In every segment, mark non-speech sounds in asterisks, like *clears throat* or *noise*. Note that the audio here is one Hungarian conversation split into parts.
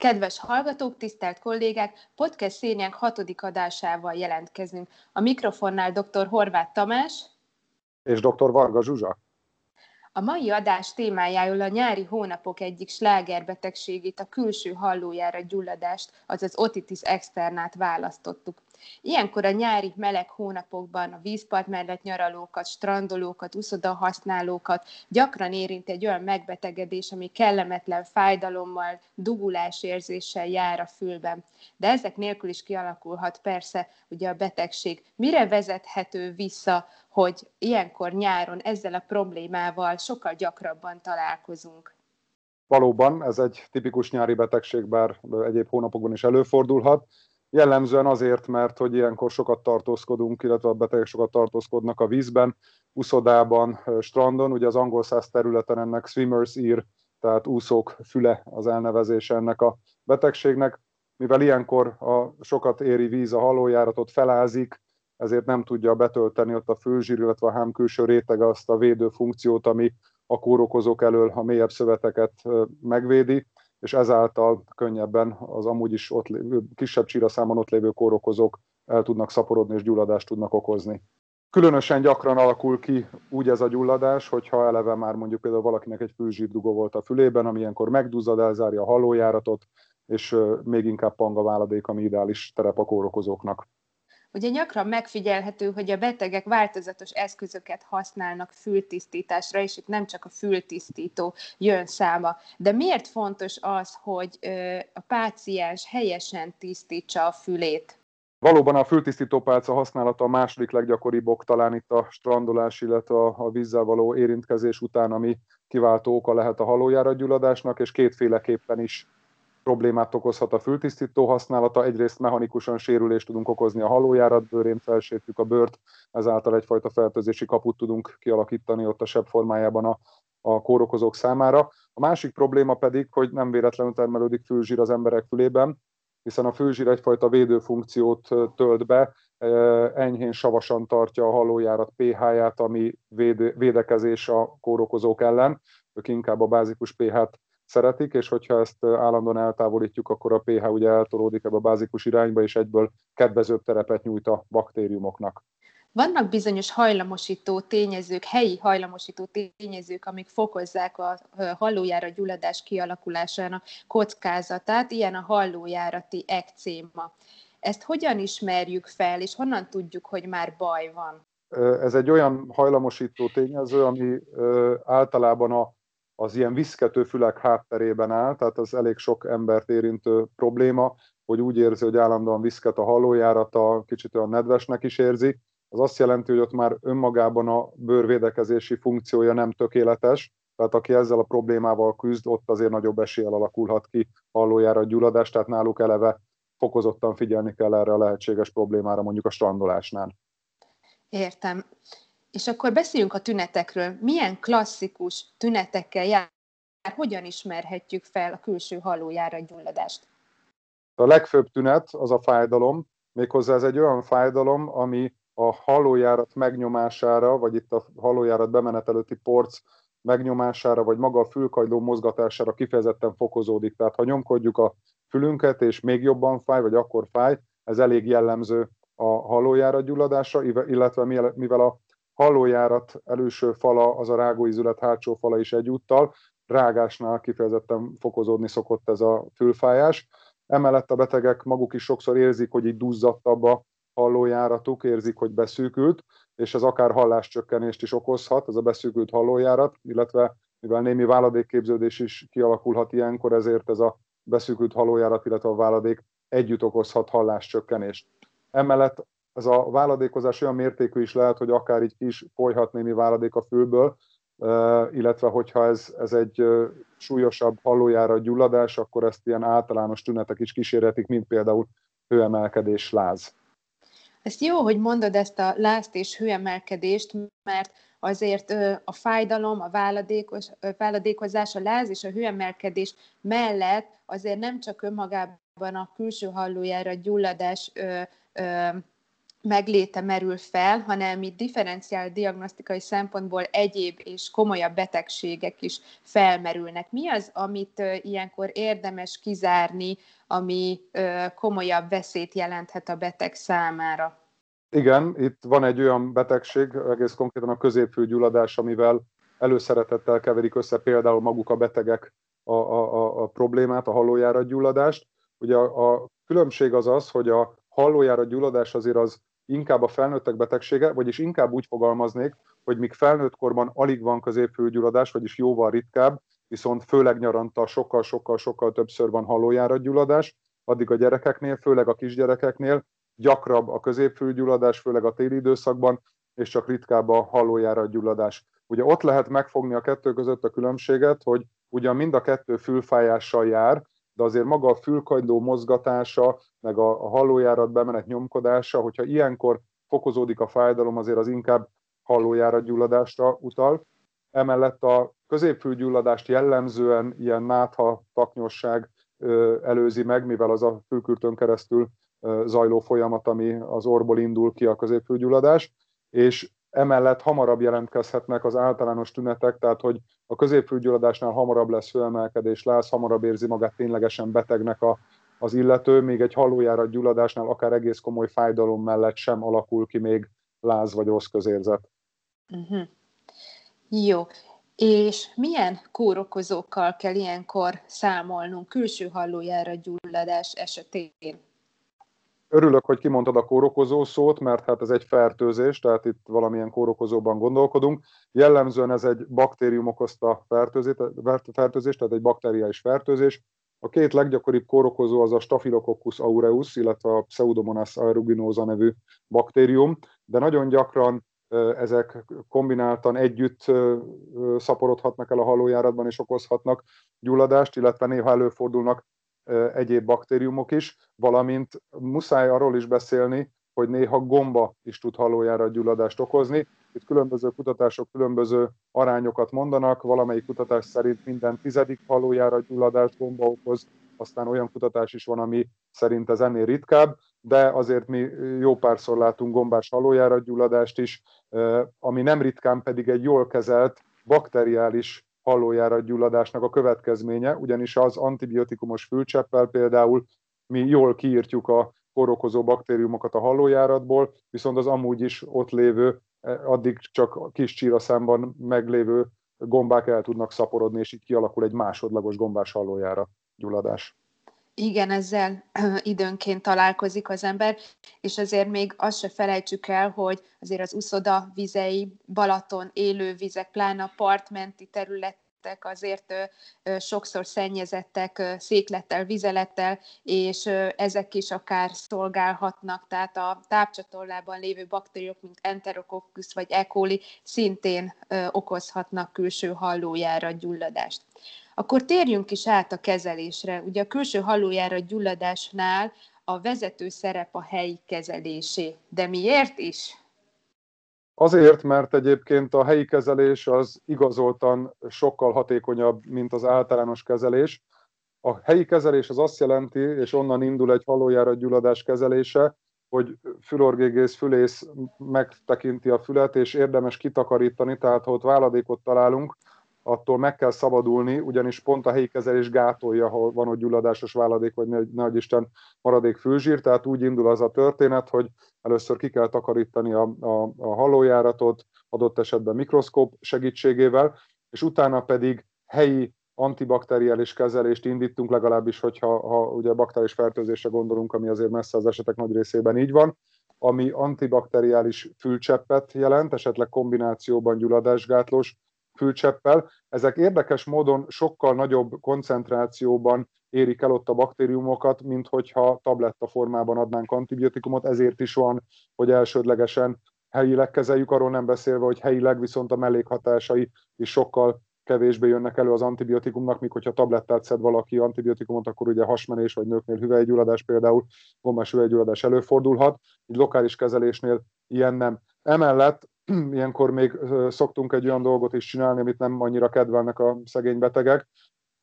Kedves hallgatók, tisztelt kollégák, podcast szériánk hatodik adásával jelentkezünk. A mikrofonnál dr. Horváth Tamás és dr. Varga Zsuzsa. A mai adás témájául a nyári hónapok egyik slágerbetegségét, a külső hallójára gyulladást, azaz otitis externát választottuk. Ilyenkor a nyári meleg hónapokban a vízpart mellett nyaralókat, strandolókat, uszoda használókat gyakran érint egy olyan megbetegedés, ami kellemetlen fájdalommal, érzéssel jár a fülben. De ezek nélkül is kialakulhat persze ugye a betegség. Mire vezethető vissza, hogy ilyenkor nyáron ezzel a problémával sokkal gyakrabban találkozunk? Valóban, ez egy tipikus nyári betegség, bár egyéb hónapokban is előfordulhat. Jellemzően azért, mert hogy ilyenkor sokat tartózkodunk, illetve a betegek sokat tartózkodnak a vízben, úszodában, strandon. Ugye az angol száz területen ennek swimmers ear, tehát úszók füle az elnevezése ennek a betegségnek. Mivel ilyenkor a sokat éri víz a halójáratot felázik, ezért nem tudja betölteni ott a főzsír, illetve a hám külső rétege azt a védő funkciót, ami a kórokozók elől a mélyebb szöveteket megvédi, és ezáltal könnyebben az amúgy is ott lévő, kisebb csíraszámon ott lévő kórokozók el tudnak szaporodni és gyulladást tudnak okozni. Különösen gyakran alakul ki úgy ez a gyulladás, hogyha eleve már mondjuk például valakinek egy fülzsírdugó volt a fülében, ami ilyenkor megduzzad, elzárja a hallójáratot, és még inkább panga váladék, ami ideális terep a kórokozóknak. Ugye gyakran megfigyelhető, hogy a betegek változatos eszközöket használnak fültisztításra, és itt nem csak a fültisztító jön száma. De miért fontos az, hogy a páciens helyesen tisztítsa a fülét? Valóban a fültisztítópálca használata a második leggyakoribb ok talán itt a strandolás, illetve a, vízzel való érintkezés után, ami kiváltó oka lehet a halójáratgyulladásnak, és kétféleképpen is problémát okozhat a fültisztító használata. Egyrészt mechanikusan sérülést tudunk okozni a halójárat bőrén, felsértjük a bőrt, ezáltal egyfajta fertőzési kaput tudunk kialakítani ott a sebb formájában a, a kórokozók számára. A másik probléma pedig, hogy nem véletlenül termelődik fülzsír az emberek fülében, hiszen a fülzsír egyfajta védőfunkciót tölt be, enyhén savasan tartja a halójárat pH-ját, ami véde, védekezés a kórokozók ellen. Ők inkább a bázikus pH-t szeretik, és hogyha ezt állandóan eltávolítjuk, akkor a pH ugye eltolódik ebbe a bázikus irányba, és egyből kedvezőbb terepet nyújt a baktériumoknak. Vannak bizonyos hajlamosító tényezők, helyi hajlamosító tényezők, amik fokozzák a hallójára gyulladás kialakulásának kockázatát, ilyen a hallójárati ekcéma. Ezt hogyan ismerjük fel, és honnan tudjuk, hogy már baj van? Ez egy olyan hajlamosító tényező, ami általában a az ilyen viszkető fülek hátterében áll, tehát az elég sok embert érintő probléma, hogy úgy érzi, hogy állandóan viszket a hallójárata, kicsit olyan nedvesnek is érzi. Az azt jelenti, hogy ott már önmagában a bőrvédekezési funkciója nem tökéletes, tehát aki ezzel a problémával küzd, ott azért nagyobb eséllyel alakulhat ki hallójára gyulladás, tehát náluk eleve fokozottan figyelni kell erre a lehetséges problémára, mondjuk a strandolásnál. Értem. És akkor beszéljünk a tünetekről. Milyen klasszikus tünetekkel jár, hogyan ismerhetjük fel a külső hallójára gyulladást? A legfőbb tünet az a fájdalom, méghozzá ez egy olyan fájdalom, ami a hallójárat megnyomására, vagy itt a hallójárat bemenet előtti porc megnyomására, vagy maga a fülkagyló mozgatására kifejezetten fokozódik. Tehát ha nyomkodjuk a fülünket, és még jobban fáj, vagy akkor fáj, ez elég jellemző a hallójárat gyulladásra, illetve mivel a hallójárat előső fala, az a rágóizület hátsó fala is egyúttal, rágásnál kifejezetten fokozódni szokott ez a fülfájás. Emellett a betegek maguk is sokszor érzik, hogy így duzzadtabb a hallójáratuk, érzik, hogy beszűkült, és ez akár halláscsökkenést is okozhat, ez a beszűkült hallójárat, illetve mivel némi váladékképződés is kialakulhat ilyenkor, ezért ez a beszűkült hallójárat, illetve a váladék együtt okozhat halláscsökkenést. Emellett ez a váladékozás olyan mértékű is lehet, hogy akár így is folyhat némi váladék a fülből, illetve hogyha ez, ez egy súlyosabb hallójára gyulladás, akkor ezt ilyen általános tünetek is kísérhetik, mint például hőemelkedés, láz. Ezt jó, hogy mondod ezt a lázt és hőemelkedést, mert azért a fájdalom, a váladékos, váladékozás, a láz és a hőemelkedés mellett azért nem csak önmagában a külső hallójára gyulladás megléte merül fel, hanem itt differenciál diagnosztikai szempontból egyéb és komolyabb betegségek is felmerülnek. Mi az, amit ilyenkor érdemes kizárni, ami komolyabb veszélyt jelenthet a beteg számára? Igen, itt van egy olyan betegség, egész konkrétan a középfülgyulladás, amivel előszeretettel keverik össze például maguk a betegek a, a, a, a problémát, a hallójáratgyulladást. Ugye a, a különbség az az, hogy a hallójáratgyulladás azért az inkább a felnőttek betegsége, vagyis inkább úgy fogalmaznék, hogy míg felnőtt korban alig van középfülgyulladás, vagyis jóval ritkább, viszont főleg nyaranta sokkal-sokkal-sokkal többször van hallójáratgyulladás, addig a gyerekeknél, főleg a kisgyerekeknél gyakrabb a középfülgyulladás, főleg a téli időszakban, és csak ritkább a hallójáratgyulladás. Ugye ott lehet megfogni a kettő között a különbséget, hogy ugyan mind a kettő fülfájással jár, de azért maga a fülkagyló mozgatása, meg a, a hallójárat bemenet nyomkodása, hogyha ilyenkor fokozódik a fájdalom, azért az inkább hallójárat gyulladásra utal. Emellett a középfülgyulladást jellemzően ilyen nátha taknyosság előzi meg, mivel az a fülkürtön keresztül zajló folyamat, ami az orból indul ki a középfülgyulladás, és emellett hamarabb jelentkezhetnek az általános tünetek, tehát hogy a középfülgyulladásnál hamarabb lesz főemelkedés, láz, hamarabb érzi magát ténylegesen betegnek a, az illető, még egy hallójárat gyulladásnál akár egész komoly fájdalom mellett sem alakul ki még láz vagy rossz közérzet. Uh-huh. Jó. És milyen kórokozókkal kell ilyenkor számolnunk külső hallójára gyulladás esetén? Örülök, hogy kimondtad a kórokozó szót, mert hát ez egy fertőzés, tehát itt valamilyen kórokozóban gondolkodunk. Jellemzően ez egy baktérium okozta fertőzés, tehát egy bakteriális fertőzés. A két leggyakoribb kórokozó az a Staphylococcus aureus, illetve a Pseudomonas aeruginosa nevű baktérium, de nagyon gyakran ezek kombináltan együtt szaporodhatnak el a halójáratban és okozhatnak gyulladást, illetve néha előfordulnak egyéb baktériumok is, valamint muszáj arról is beszélni, hogy néha gomba is tud halójára gyulladást okozni. Itt különböző kutatások különböző arányokat mondanak, valamelyik kutatás szerint minden tizedik halójára gyulladást gomba okoz, aztán olyan kutatás is van, ami szerint ez ennél ritkább, de azért mi jó párszor látunk gombás halójára gyulladást is, ami nem ritkán pedig egy jól kezelt bakteriális hallójárat gyulladásnak a következménye, ugyanis az antibiotikumos fülcseppel például mi jól kiírtjuk a korokozó baktériumokat a hallójáratból, viszont az amúgy is ott lévő, eh, addig csak kis csíraszámban meglévő gombák el tudnak szaporodni, és így kialakul egy másodlagos gombás hallójára gyulladás. Igen, ezzel időnként találkozik az ember, és azért még azt se felejtsük el, hogy azért az uszoda vizei, Balaton élő vizek, pláne a partmenti terület azért sokszor szennyezettek széklettel, vizelettel, és ezek is akár szolgálhatnak, tehát a tápcsatornában lévő baktériumok, mint Enterococcus vagy E. coli szintén okozhatnak külső hallójára gyulladást. Akkor térjünk is át a kezelésre. Ugye a külső hallójára gyulladásnál a vezető szerep a helyi kezelésé. De miért is? Azért, mert egyébként a helyi kezelés az igazoltan sokkal hatékonyabb, mint az általános kezelés. A helyi kezelés az azt jelenti, és onnan indul egy halójára gyulladás kezelése, hogy fülorgégész fülész megtekinti a fület, és érdemes kitakarítani, tehát ha ott váladékot találunk, attól meg kell szabadulni, ugyanis pont a helyi kezelés gátolja, ha van ott gyulladásos váladék, vagy nagy Isten maradék fülzsír, tehát úgy indul az a történet, hogy először ki kell takarítani a, a, a hallójáratot, adott esetben mikroszkóp segítségével, és utána pedig helyi antibakteriális kezelést indítunk, legalábbis, hogyha ha ugye bakteriális fertőzésre gondolunk, ami azért messze az esetek nagy részében így van, ami antibakteriális fülcseppet jelent, esetleg kombinációban gyulladásgátlós fülcseppel. Ezek érdekes módon sokkal nagyobb koncentrációban érik el ott a baktériumokat, mint hogyha tabletta formában adnánk antibiotikumot, ezért is van, hogy elsődlegesen helyileg kezeljük, arról nem beszélve, hogy helyileg viszont a mellékhatásai is sokkal kevésbé jönnek elő az antibiotikumnak, míg hogyha tablettát szed valaki antibiotikumot, akkor ugye hasmenés vagy nőknél hüvelygyulladás például, gombás hüvelygyulladás előfordulhat, így lokális kezelésnél ilyen nem. Emellett *clears throat* ilyenkor még szoktunk egy olyan dolgot is csinálni, amit nem annyira kedvelnek a szegény betegek,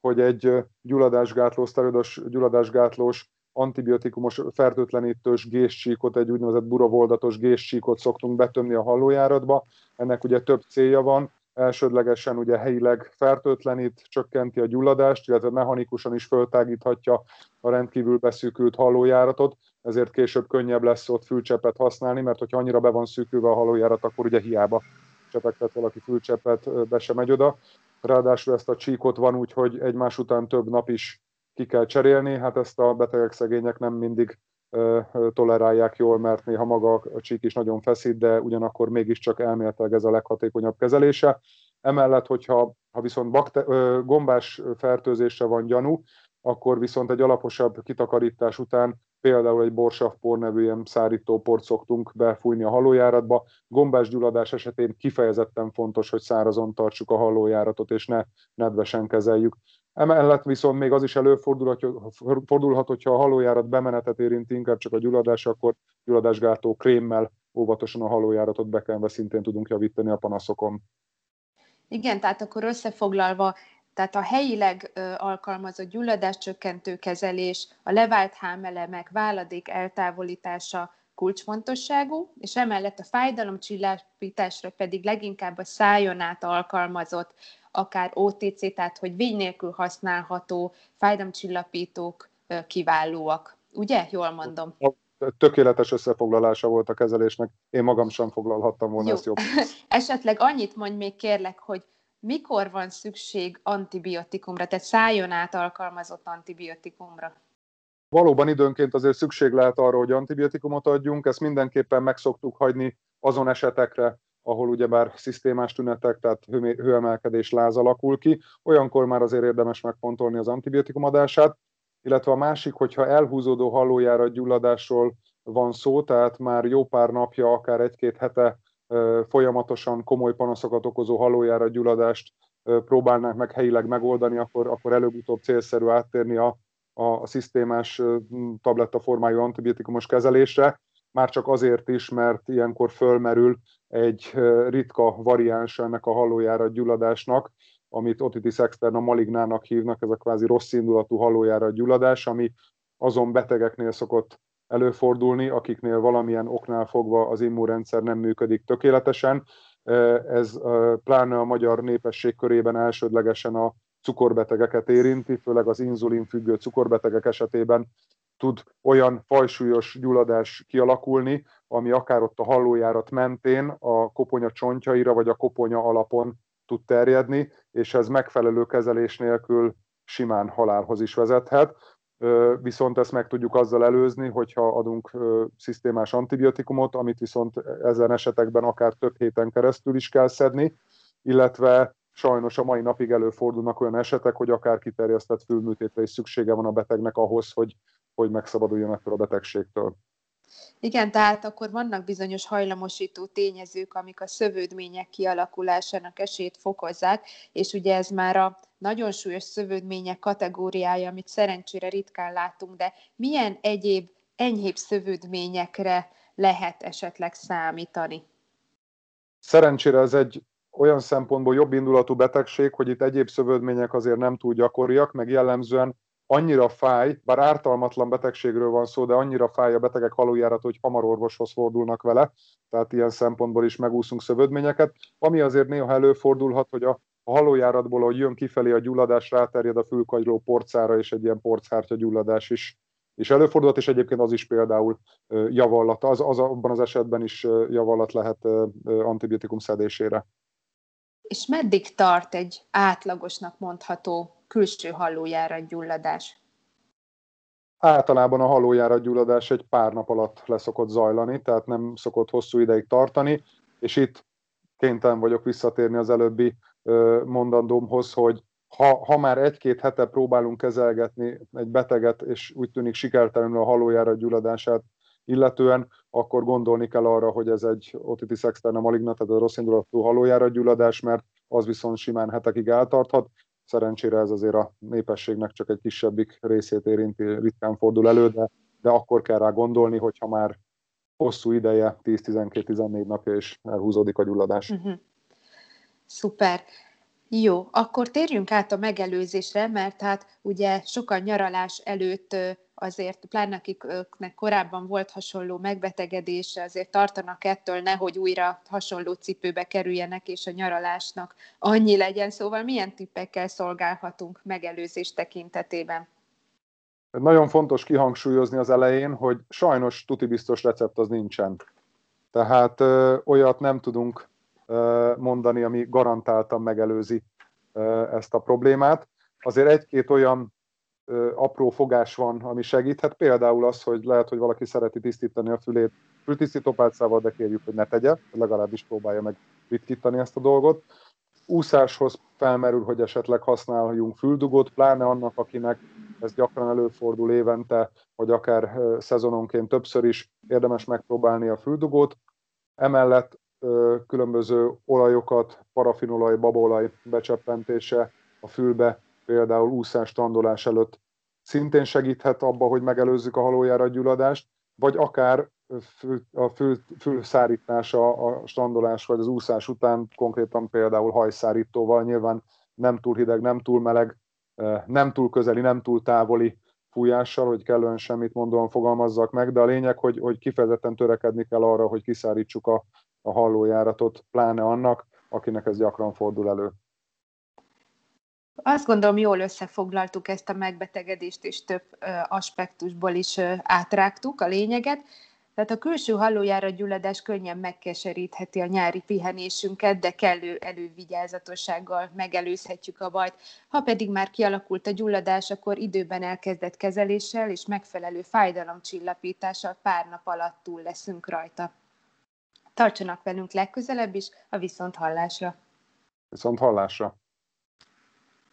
hogy egy gyulladásgátlós, szteroidos gyulladásgátlós antibiotikumos fertőtlenítős gészcsíkot, egy úgynevezett buravoldatos gészcsíkot szoktunk betömni a hallójáratba. Ennek ugye több célja van, elsődlegesen ugye helyileg fertőtlenít, csökkenti a gyulladást, illetve mechanikusan is föltágíthatja a rendkívül beszűkült hallójáratot, ezért később könnyebb lesz ott fülcsepet használni, mert hogyha annyira be van szűkülve a hallójárat, akkor ugye hiába csepegtet valaki fülcsepet, be sem megy oda. Ráadásul ezt a csíkot van úgy, hogy egymás után több nap is ki kell cserélni, hát ezt a betegek, szegények nem mindig tolerálják jól, mert néha maga a csík is nagyon feszít, de ugyanakkor mégiscsak elméletileg ez a leghatékonyabb kezelése. Emellett, hogyha ha viszont bakte- gombás fertőzésre van gyanú, akkor viszont egy alaposabb kitakarítás után például egy borsavpor nevű ilyen szárító port szoktunk befújni a halójáratba. Gombás gyulladás esetén kifejezetten fontos, hogy szárazon tartsuk a halójáratot, és ne nedvesen kezeljük. Emellett viszont még az is előfordulhat, hogyha a halójárat bemenetet érinti inkább csak a gyulladás, akkor gyulladásgátó krémmel óvatosan a halójáratot bekenve szintén tudunk javítani a panaszokon. Igen, tehát akkor összefoglalva, tehát a helyileg alkalmazott gyulladáscsökkentő kezelés, a levált hámelemek, váladék eltávolítása kulcsfontosságú, és emellett a fájdalomcsillapításra pedig leginkább a szájon át alkalmazott akár OTC, tehát hogy vény nélkül használható fájdalomcsillapítók kiválóak. Ugye? Jól mondom. Tökéletes összefoglalása volt a kezelésnek. Én magam sem foglalhattam volna Jó. ezt jobb. *laughs* Esetleg annyit mondj még kérlek, hogy mikor van szükség antibiotikumra, tehát szájon át alkalmazott antibiotikumra? Valóban időnként azért szükség lehet arra, hogy antibiotikumot adjunk, ezt mindenképpen meg szoktuk hagyni azon esetekre, ahol ugyebár szisztémás tünetek, tehát hő, hőemelkedés, láz alakul ki, olyankor már azért érdemes megfontolni az antibiotikum adását, illetve a másik, hogyha elhúzódó hallójára gyulladásról van szó, tehát már jó pár napja, akár egy-két hete folyamatosan komoly panaszokat okozó hallójára gyulladást próbálnánk meg helyileg megoldani, akkor, akkor előbb-utóbb célszerű áttérni a, a, a szisztémás tabletta formájú antibiotikumos kezelésre, már csak azért is, mert ilyenkor fölmerül egy ritka variáns ennek a hallójára gyulladásnak, amit otitis externa malignának hívnak, ez a kvázi rossz indulatú hallójára gyulladás, ami azon betegeknél szokott előfordulni, akiknél valamilyen oknál fogva az immunrendszer nem működik tökéletesen. Ez pláne a magyar népesség körében elsődlegesen a cukorbetegeket érinti, főleg az inzulin függő cukorbetegek esetében tud olyan fajsúlyos gyulladás kialakulni, ami akár ott a hallójárat mentén a koponya csontjaira vagy a koponya alapon tud terjedni, és ez megfelelő kezelés nélkül simán halálhoz is vezethet. Viszont ezt meg tudjuk azzal előzni, hogyha adunk szisztémás antibiotikumot, amit viszont ezen esetekben akár több héten keresztül is kell szedni, illetve sajnos a mai napig előfordulnak olyan esetek, hogy akár kiterjesztett fülműtétre is szüksége van a betegnek ahhoz, hogy, hogy megszabaduljon ettől a betegségtől. Igen, tehát akkor vannak bizonyos hajlamosító tényezők, amik a szövődmények kialakulásának esélyt fokozzák, és ugye ez már a nagyon súlyos szövődmények kategóriája, amit szerencsére ritkán látunk, de milyen egyéb enyhébb szövődményekre lehet esetleg számítani? Szerencsére ez egy olyan szempontból jobb indulatú betegség, hogy itt egyéb szövődmények azért nem túl gyakoriak, meg jellemzően annyira fáj, bár ártalmatlan betegségről van szó, de annyira fáj a betegek halójárat, hogy hamar orvoshoz fordulnak vele, tehát ilyen szempontból is megúszunk szövődményeket. Ami azért néha előfordulhat, hogy a a halójáratból, hogy jön kifelé a gyulladás, ráterjed a fülkagyló porcára, és egy ilyen porchártya gyulladás is és előfordulhat, és egyébként az is például javallat, az, az abban az esetben is javallat lehet antibiotikum szedésére. És meddig tart egy átlagosnak mondható külső hallójárat gyulladás? Általában a hallójárat gyulladás egy pár nap alatt leszokott zajlani, tehát nem szokott hosszú ideig tartani, és itt kénytelen vagyok visszatérni az előbbi mondandómhoz, hogy ha, ha már egy-két hete próbálunk kezelgetni egy beteget, és úgy tűnik sikertelenül a halójára gyulladását illetően, akkor gondolni kell arra, hogy ez egy otitis externa maligna, tehát a rossz indulatú halójára gyulladás, mert az viszont simán hetekig eltarthat. Szerencsére ez azért a népességnek csak egy kisebbik részét érinti, ritkán fordul elő, de, de akkor kell rá gondolni, hogyha már hosszú ideje, 10-12-14 napja, és elhúzódik a gyulladás. Uh-huh. Szuper. Jó, akkor térjünk át a megelőzésre, mert hát ugye sokan nyaralás előtt azért pláne akiknek korábban volt hasonló megbetegedése, azért tartanak ettől, nehogy újra hasonló cipőbe kerüljenek, és a nyaralásnak annyi legyen. Szóval milyen tippekkel szolgálhatunk megelőzés tekintetében? Nagyon fontos kihangsúlyozni az elején, hogy sajnos tuti biztos recept az nincsen. Tehát ö, olyat nem tudunk mondani, ami garantáltan megelőzi ezt a problémát. Azért egy-két olyan apró fogás van, ami segíthet. Például az, hogy lehet, hogy valaki szereti tisztítani a fülét fültisztítópálcával, de kérjük, hogy ne tegye, legalábbis próbálja meg ritkítani ezt a dolgot. Úszáshoz felmerül, hogy esetleg használjunk füldugót, pláne annak, akinek ez gyakran előfordul évente, vagy akár szezononként többször is érdemes megpróbálni a füldugót. Emellett különböző olajokat, parafinolaj, babolaj becseppentése a fülbe, például úszás, tandolás előtt. Szintén segíthet abba, hogy megelőzzük a halójára gyulladást, vagy akár a fül, fülszárítása a standolás vagy az úszás után, konkrétan például hajszárítóval, nyilván nem túl hideg, nem túl meleg, nem túl közeli, nem túl távoli fújással, hogy kellően semmit mondóan fogalmazzak meg, de a lényeg, hogy, hogy kifejezetten törekedni kell arra, hogy kiszárítsuk a, a hallójáratot, pláne annak, akinek ez gyakran fordul elő. Azt gondolom, jól összefoglaltuk ezt a megbetegedést, és több aspektusból is átrágtuk a lényeget. Tehát a külső hallójára gyulladás könnyen megkeserítheti a nyári pihenésünket, de kellő elővigyázatossággal megelőzhetjük a bajt. Ha pedig már kialakult a gyulladás, akkor időben elkezdett kezeléssel és megfelelő fájdalomcsillapítással pár nap alatt túl leszünk rajta. Tartsanak velünk legközelebb is a viszont hallásra. Viszont hallásra.